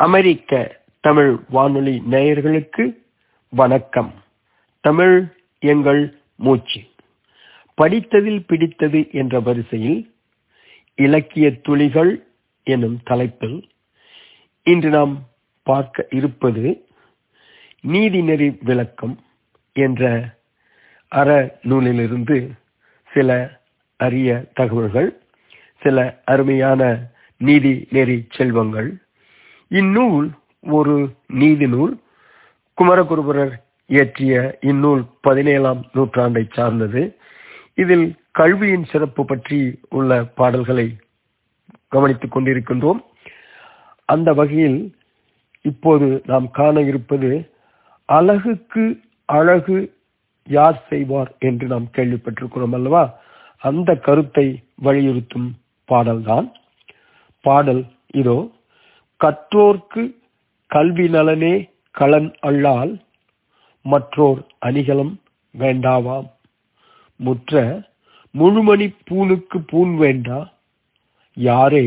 அமெரிக்க தமிழ் வானொலி நேயர்களுக்கு வணக்கம். தமிழ் எங்கள் மூச்சு. படித்ததில் பிடித்தது என்ற வரிசையில் இலக்கிய துளிகள் எனும் தலைப்பில் இன்று நாம் பார்க்க இருப்பது நீதிநெறி விளக்கம் என்ற அற நூலிலிருந்து சில அரிய தகவல்கள் சில அருமையான நீதி நெறி செல்வங்கள் இந்நூல் ஒரு நீதி நூல் குமரகுருபரர் இயற்றிய இந்நூல் பதினேழாம் நூற்றாண்டை சார்ந்தது. இதில் கல்வியின் சிறப்பு பற்றி உள்ள பாடல்களை கவனித்துக் கொண்டிருக்கின்றோம். அந்த வகையில் இப்போது நாம் காண இருப்பது அழகுக்கு அழகு யார் செய்வார்? என்று நாம் கேள்விப்பட்டிருக்கிறோம் அல்லவா? அந்த கருத்தை வலியுறுத்தும் பாடல்தான். பாடல் இதோ கற்றோர்க்கு கல்வி நலனே களன் அல்லால் மற்றோர் அணிகலம் வேண்டாவாம். முற்ற முழுமணி பூனுக்கு பூன் வேண்டா யாரே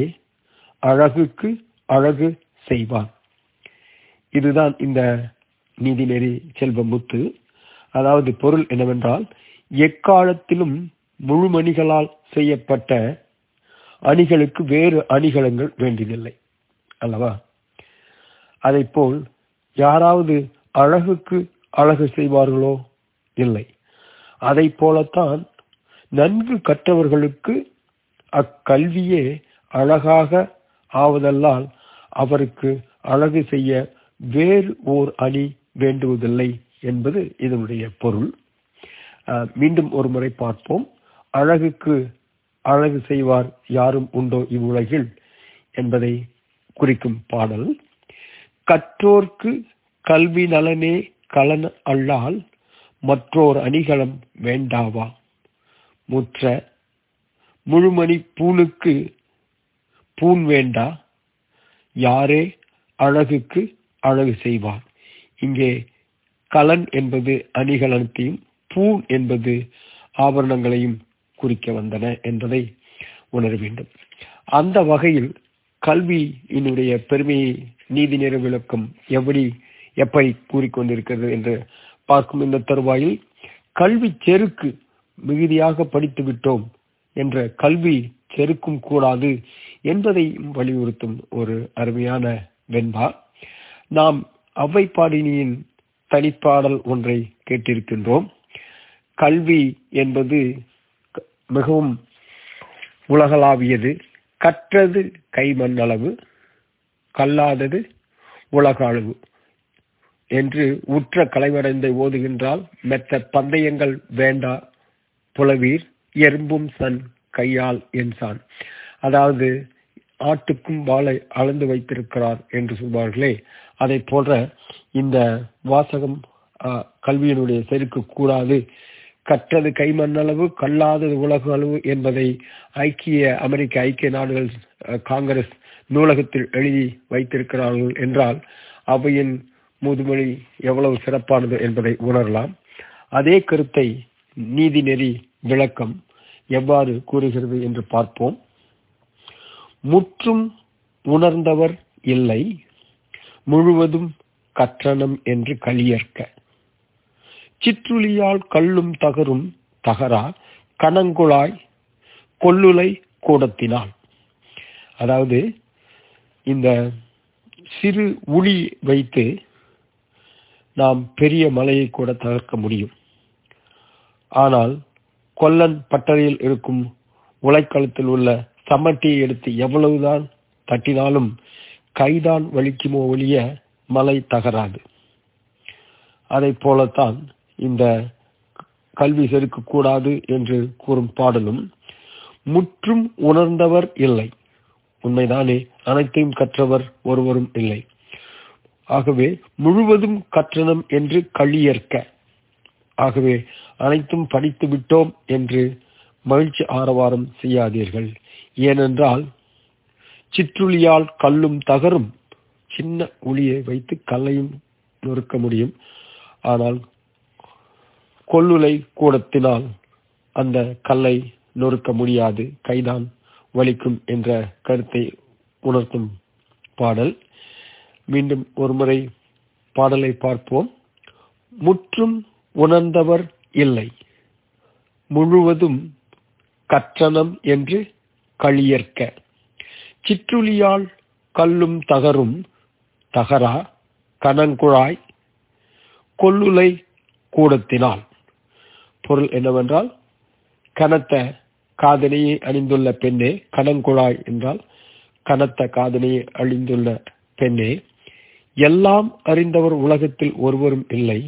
அழகுக்கு அழகு செய்வார். இதுதான் இந்த நீதிநெறி செல்வமுத்து அதாவது பொருள் என்னவென்றால் எக்காலத்திலும் முழுமணிகளால் செய்யப்பட்ட அணிகளுக்கு வேறு அணிகலங்கள் வேண்டியதில்லை. அல்லவா? அதை போல் யாராவது அழகுக்கு அழகு செய்வார்களோ? இல்லை. அதை போலத்தான் நன்கு கற்றவர்களுக்கு அக்கல்வியே அழகாக ஆவதல்லால் அவருக்கு அழகு செய்ய வேறு ஓர் அணி வேண்டுவதில்லை என்பது இதனுடைய பொருள். மீண்டும் ஒரு முறை பார்ப்போம். அழகுக்கு அழகு செய்வார் யாரும் உண்டோ இவ்வுலகில் என்பதை குறிக்கும் பாடல் கற்றோர்க்கு கல்வி நலனே கலன் அல்லால் மற்றோர் அணிகலம் வேண்டாவா? முற்ற முழுமணி பூனுக்கு பூன் வேண்டா யாரே அழகுக்கு அழகு செய்வார்? இங்கே கலன் என்பது அணிகலனத்தையும் பூன் என்பது ஆபரணங்களையும் குறிக்க வந்தன என்பதை உணர வேண்டும். அந்த வகையில் கல்வியினுடைய பெருமையை நீதி நேர விளக்கம் எப்படி எப்படி கூறிக்கொண்டிருக்கிறது என்று பார்க்கும் இந்த தருவாயில் கல்வி செருக்கு மிகுதியாக படித்து விட்டோம் என்ற கல்வி செருக்கும் கூடாது என்பதை வலியுறுத்தும் ஒரு அருமையான வெண்பா. நாம் அவ்வைப்பாடினியின் தனிப்பாடல் ஒன்றை கேட்டிருக்கின்றோம். கல்வி என்பது மிகவும் உலகளாவியது. கற்றது கைமண் அளவு கல்லாதது உலக அளவு என்று உற்ற கலைவடைந்து ஓதுகின்றால் மெத்த பந்தயங்கள் வேண்டா புலவீர் எறும்பும் சன் கையால் என்றான் அதாவது ஆட்டுக்கும் வாளை அளந்து வைத்திருக்கிறார் என்று சொல்வார்களே. அதை போன்ற இந்த வாசகம் கல்வியினுடைய செருக்கு கூடாது. கற்றது கைமண்ணளவு கல்லாதது உலக அளவு என்பதை ஐக்கிய அமெரிக்க ஐக்கிய நாடுகள் காங்கிரஸ் நூலகத்தில் எழுதி வைத்திருக்கிறார்கள் என்றால் அவையின் முதுமொழி எவ்வளவு சிறப்பானது என்பதை உணரலாம். அதே கருத்தை நீதி நெறி விளக்கம் எவ்வாறு கூறுகிறது என்று பார்ப்போம். முற்றும் உணர்ந்தவர் இல்லை முழுவதும் கற்றனம் என்று கலியற்க சிற்றுளியால் கல்லும் தகரும் தகரா கணங்குழாய் கொல்லுலை கூடத்தினால். அதாவது இந்த சிறு உளி வைத்து நாம் பெரிய மலையை கூட தகர்க்க முடியும். ஆனால் கொல்லன் பட்டறையில் இருக்கும் உலைக்களத்தில் உள்ள சமட்டியை எடுத்து எவ்வளவுதான் தட்டினாலும் கைதான் வலிக்குமோ ஒழிய மலை தகராது. அதை போலத்தான் இந்த கல்வி செருக்கக்கூடாது என்று கூறும் பாடலும் முற்றும் உணர்ந்தவர் இல்லை. உண்மைதானே அனைத்தையும் கற்றவர் ஒருவரும் இல்லை. ஆகவே முழுவதும் கற்றனம் என்று கழியற்க ஆகவே அனைத்தும் படித்து விட்டோம் என்று மகிழ்ச்சி ஆரவாரம் செய்யாதீர்கள். ஏனென்றால் சிற்றுளியால் கல்லும் தகரும் சின்ன ஒளியை வைத்து கல்லையும் நொறுக்க முடியும். ஆனால் கொல்லுலை கூடத்தினால் அந்த கல்லை நொறுக்க முடியாது. கைதான் வலிக்கும் என்ற கருத்தை உணர்த்தும் பாடல். மீண்டும் ஒருமுறை பாடலை பார்ப்போம். முற்றும் உணர்ந்தவர் இல்லை. முழுவதும் கற்றனம் என்று களியற்க. சிற்றுளியால் கல்லும் தகரும் தகரா கனங்குழாய் கொல்லுலை கூடத்தினால். பொருள் என்னவென்றால் கனத்த காதனையை அணிந்துள்ள பெண்ணே கனங்குழாய் என்றால் கனத்த காதனையை அழிந்துள்ள பெண்ணே எல்லாம் அறிந்தவர் உலகத்தில் ஒருவரும் இல்லை.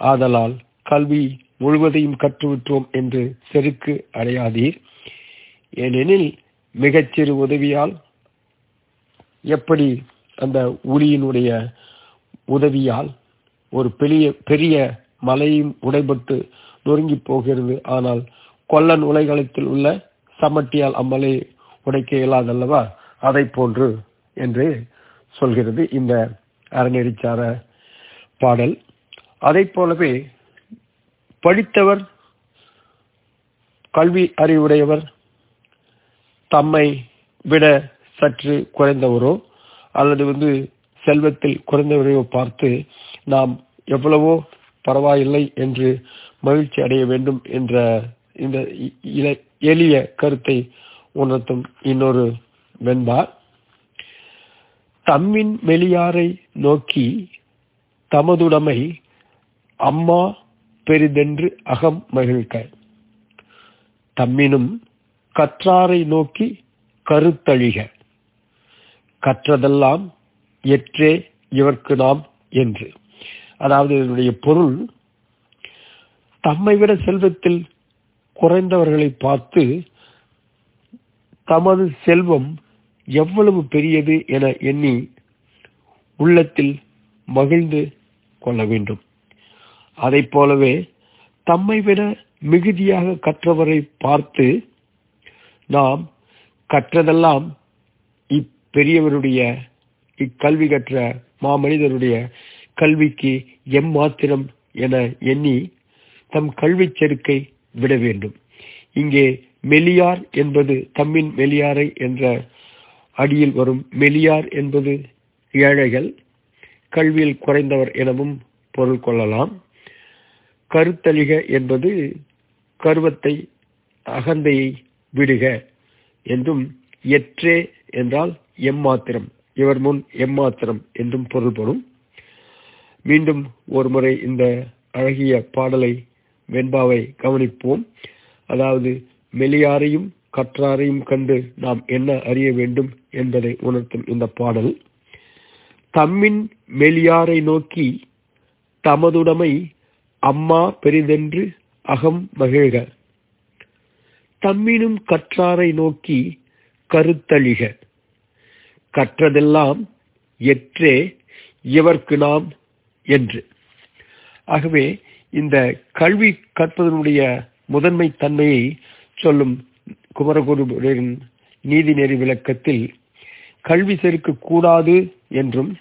ஆதலால் கல்வி முழுவதையும் கற்றுவிட்டோம் என்று செருக்கு அடையாதீர். ஏனெனில் மிகச்சிறு உதவியால் எப்படி அந்த உளியினுடைய உதவியால் ஒரு பெரிய பெரிய மலையும் உடைபட்டு நொறுங்கி போகிறது. ஆனால் கொல்லன் உலைகளத்தில் உள்ள சமட்டியால் அம்மலை உடைக்க இயலாதல்லவா? அதை போன்று என்று சொல்கிறது இந்த அறநெறிச்சார பாடல். அதை போலவே படித்தவர் கல்வி அறிவுடையவர் தம்மை விட சற்று குறைந்தவரோ அல்லது வந்து செல்வத்தில் குறைந்தவரையோ பார்த்து நாம் எவ்வளவோ பரவாயில்லை என்று மகிழ்ச்சி அடைய வேண்டும் என்ற இந்த எளிய கருத்தை உணர்த்தும் இன்னொரு வெண்பா. தம்மின் மெலியாரை நோக்கி தமதுடைமை அம்மா பெரிதென்று அகம் மகிழ்க. தம்மினும் கற்றாரை நோக்கி கருத்தழிக. கற்றதெல்லாம் எற்றே இவர்க்கு நாம் என்று. அதாவது இதனுடைய பொருள் தம்மை விட செல்வத்தில் குறைந்தவர்களை பார்த்து தமது செல்வம் எவ்வளவு பெரியது என எண்ணி உள்ளத்தில் மகிழ்ந்து கொள்ள வேண்டும். அதை போலவே தம்மை விட மிகுதியாக கற்றவரை பார்த்து நாம் கற்றதெல்லாம் இப்பெரியவருடைய இக்கல்வி கற்ற மாமனிதருடைய கல்விக்கு எம்மாத்திரம் என எண்ணி தம் கல்வி செருக்கை விட வேண்டும். இங்கே மெலியார் என்பது தம்மின் மெலியாரை என்ற அடியில் வரும் மெலியார் என்பது ஏழைகள் கல்வியில் குறைந்தவர் எனவும் பொருள் கொள்ளலாம். கருத்தளிக என்பது கருவத்தை அகந்தையை விடுக என்றும் எற்றே என்றால் எம்மாத்திரம் இவர் முன் எம்மாத்திரம் என்றும் பொருள்படும். மீண்டும் ஒரு முறை இந்த அழகிய பாடலை வெண்பாவை கவனிப்போம். அதாவது மெலியாரையும் கற்றாரையும் கண்டு நாம் என்ன அறிய வேண்டும் என்பதை உணர்த்தும் இந்த பாடல். தம்மின் மெலியாரை நோக்கி தமதுடைமை அம்மா பெரிதென்று அகம் மகிழ்க. தம்மினும் கற்றாரை நோக்கி கருத்தழிக. கற்றதெல்லாம் எற்றே இவர்க்கு நாம் என்று. ஆகவே இந்த கல்வி கற்பதனுடைய முதன்மை தன்மையை சொல்லும் குமரகுருவின் நீதிநெறி விளக்கத்தில் கல்வி செருக்கு கூடாது என்றும்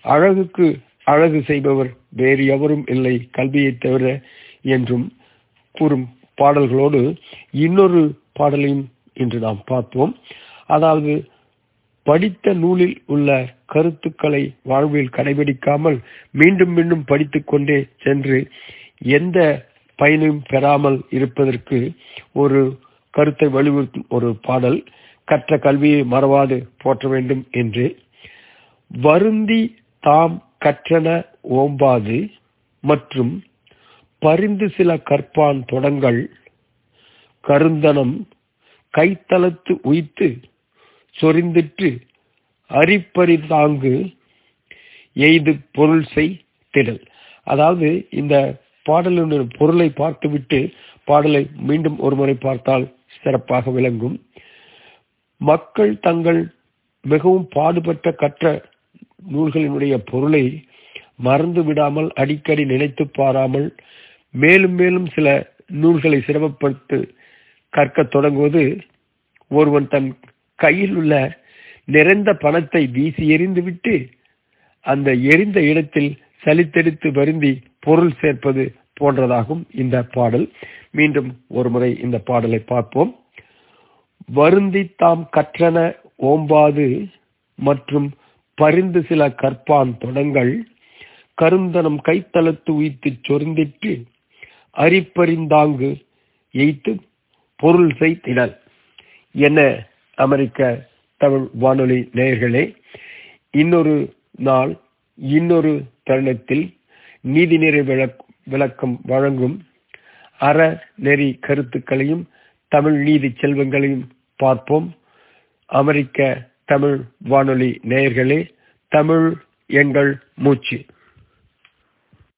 அழகுக்கு அழகு செய்பவர் வேறு எவரும் இல்லை கல்வியை தவிர என்றும் கூறும் பாடல்களோடு இன்னொரு பாடலையும் இன்று நாம் பார்ப்போம். அதாவது படித்த நூலில் உள்ள கருத்துக்களை வாழ்வில் கடைபிடிக்காமல் மீண்டும் மீண்டும் படித்துக் கொண்டே சென்று எந்த பயனும் பெறாமல் இருப்பதற்கு ஒரு கருத்தை வலியுறுத்தும் ஒரு பாடல் கற்ற கல்வியை மறவாது போற்ற வேண்டும் என்று. வருந்தி தாம் கற்றன ஓம்பாது மற்றும் பரிந்து சில கற்பான் தொடங்கள் கருந்தனம் கைத்தளத்து உய்த்து சொரிந்திற்று அரிப்பறி தாங்கு எய்து பொருள் செய் திடல். அதாவது இந்த பாடலினுடைய பொருளை பார்த்துவிட்டு பாடலை மீண்டும் ஒருமுறை பார்த்தால் சிறப்பாக விளங்கும். மக்கள் தங்கள் மிகவும் பாடுபட்ட கற்ற நூல்களினுடைய பொருளை மறந்து விடாமல் அடிக்கடி நினைத்து பாராமல் மேலும் மேலும் சில நூல்களை சிரமப்படுத்து கற்க தொடங்குவது ஒருவன் தன் கையில் உள்ள நிறைந்த பணத்தை வீசி எறிந்துவிட்டு அந்த எரிந்த இடத்தில் சலித்தெடுத்து வருந்தி பொருள் சேர்ப்பது போன்றதாகும் இந்த பாடல். மீண்டும் ஒருமுறை இந்த பாடலை பார்ப்போம். வருந்தி தாம் கற்றன ஓம்பாது மற்றும் பரிந்து சில கற்பான் தொடங்கள் கருந்தனம் கைத்தளத்து உயித்துச் சொருந்திட்டு அரிப்பறிந்தாங்கு எய்த்து பொருள் செய்திடல். என அமெரிக்க தமிழ் வானொலி நேயர்களே இன்னொரு நாள் இன்னொரு தருணத்தில் நீதிநெறி விளக் விளக்கம் வழங்கும் அற நெறி கருத்துக்களையும் தமிழ் நீதி செல்வங்களையும் பார்ப்போம். அமெரிக்க தமிழ் வானொலி நேயர்களே தமிழ் எங்கள் மூச்சு.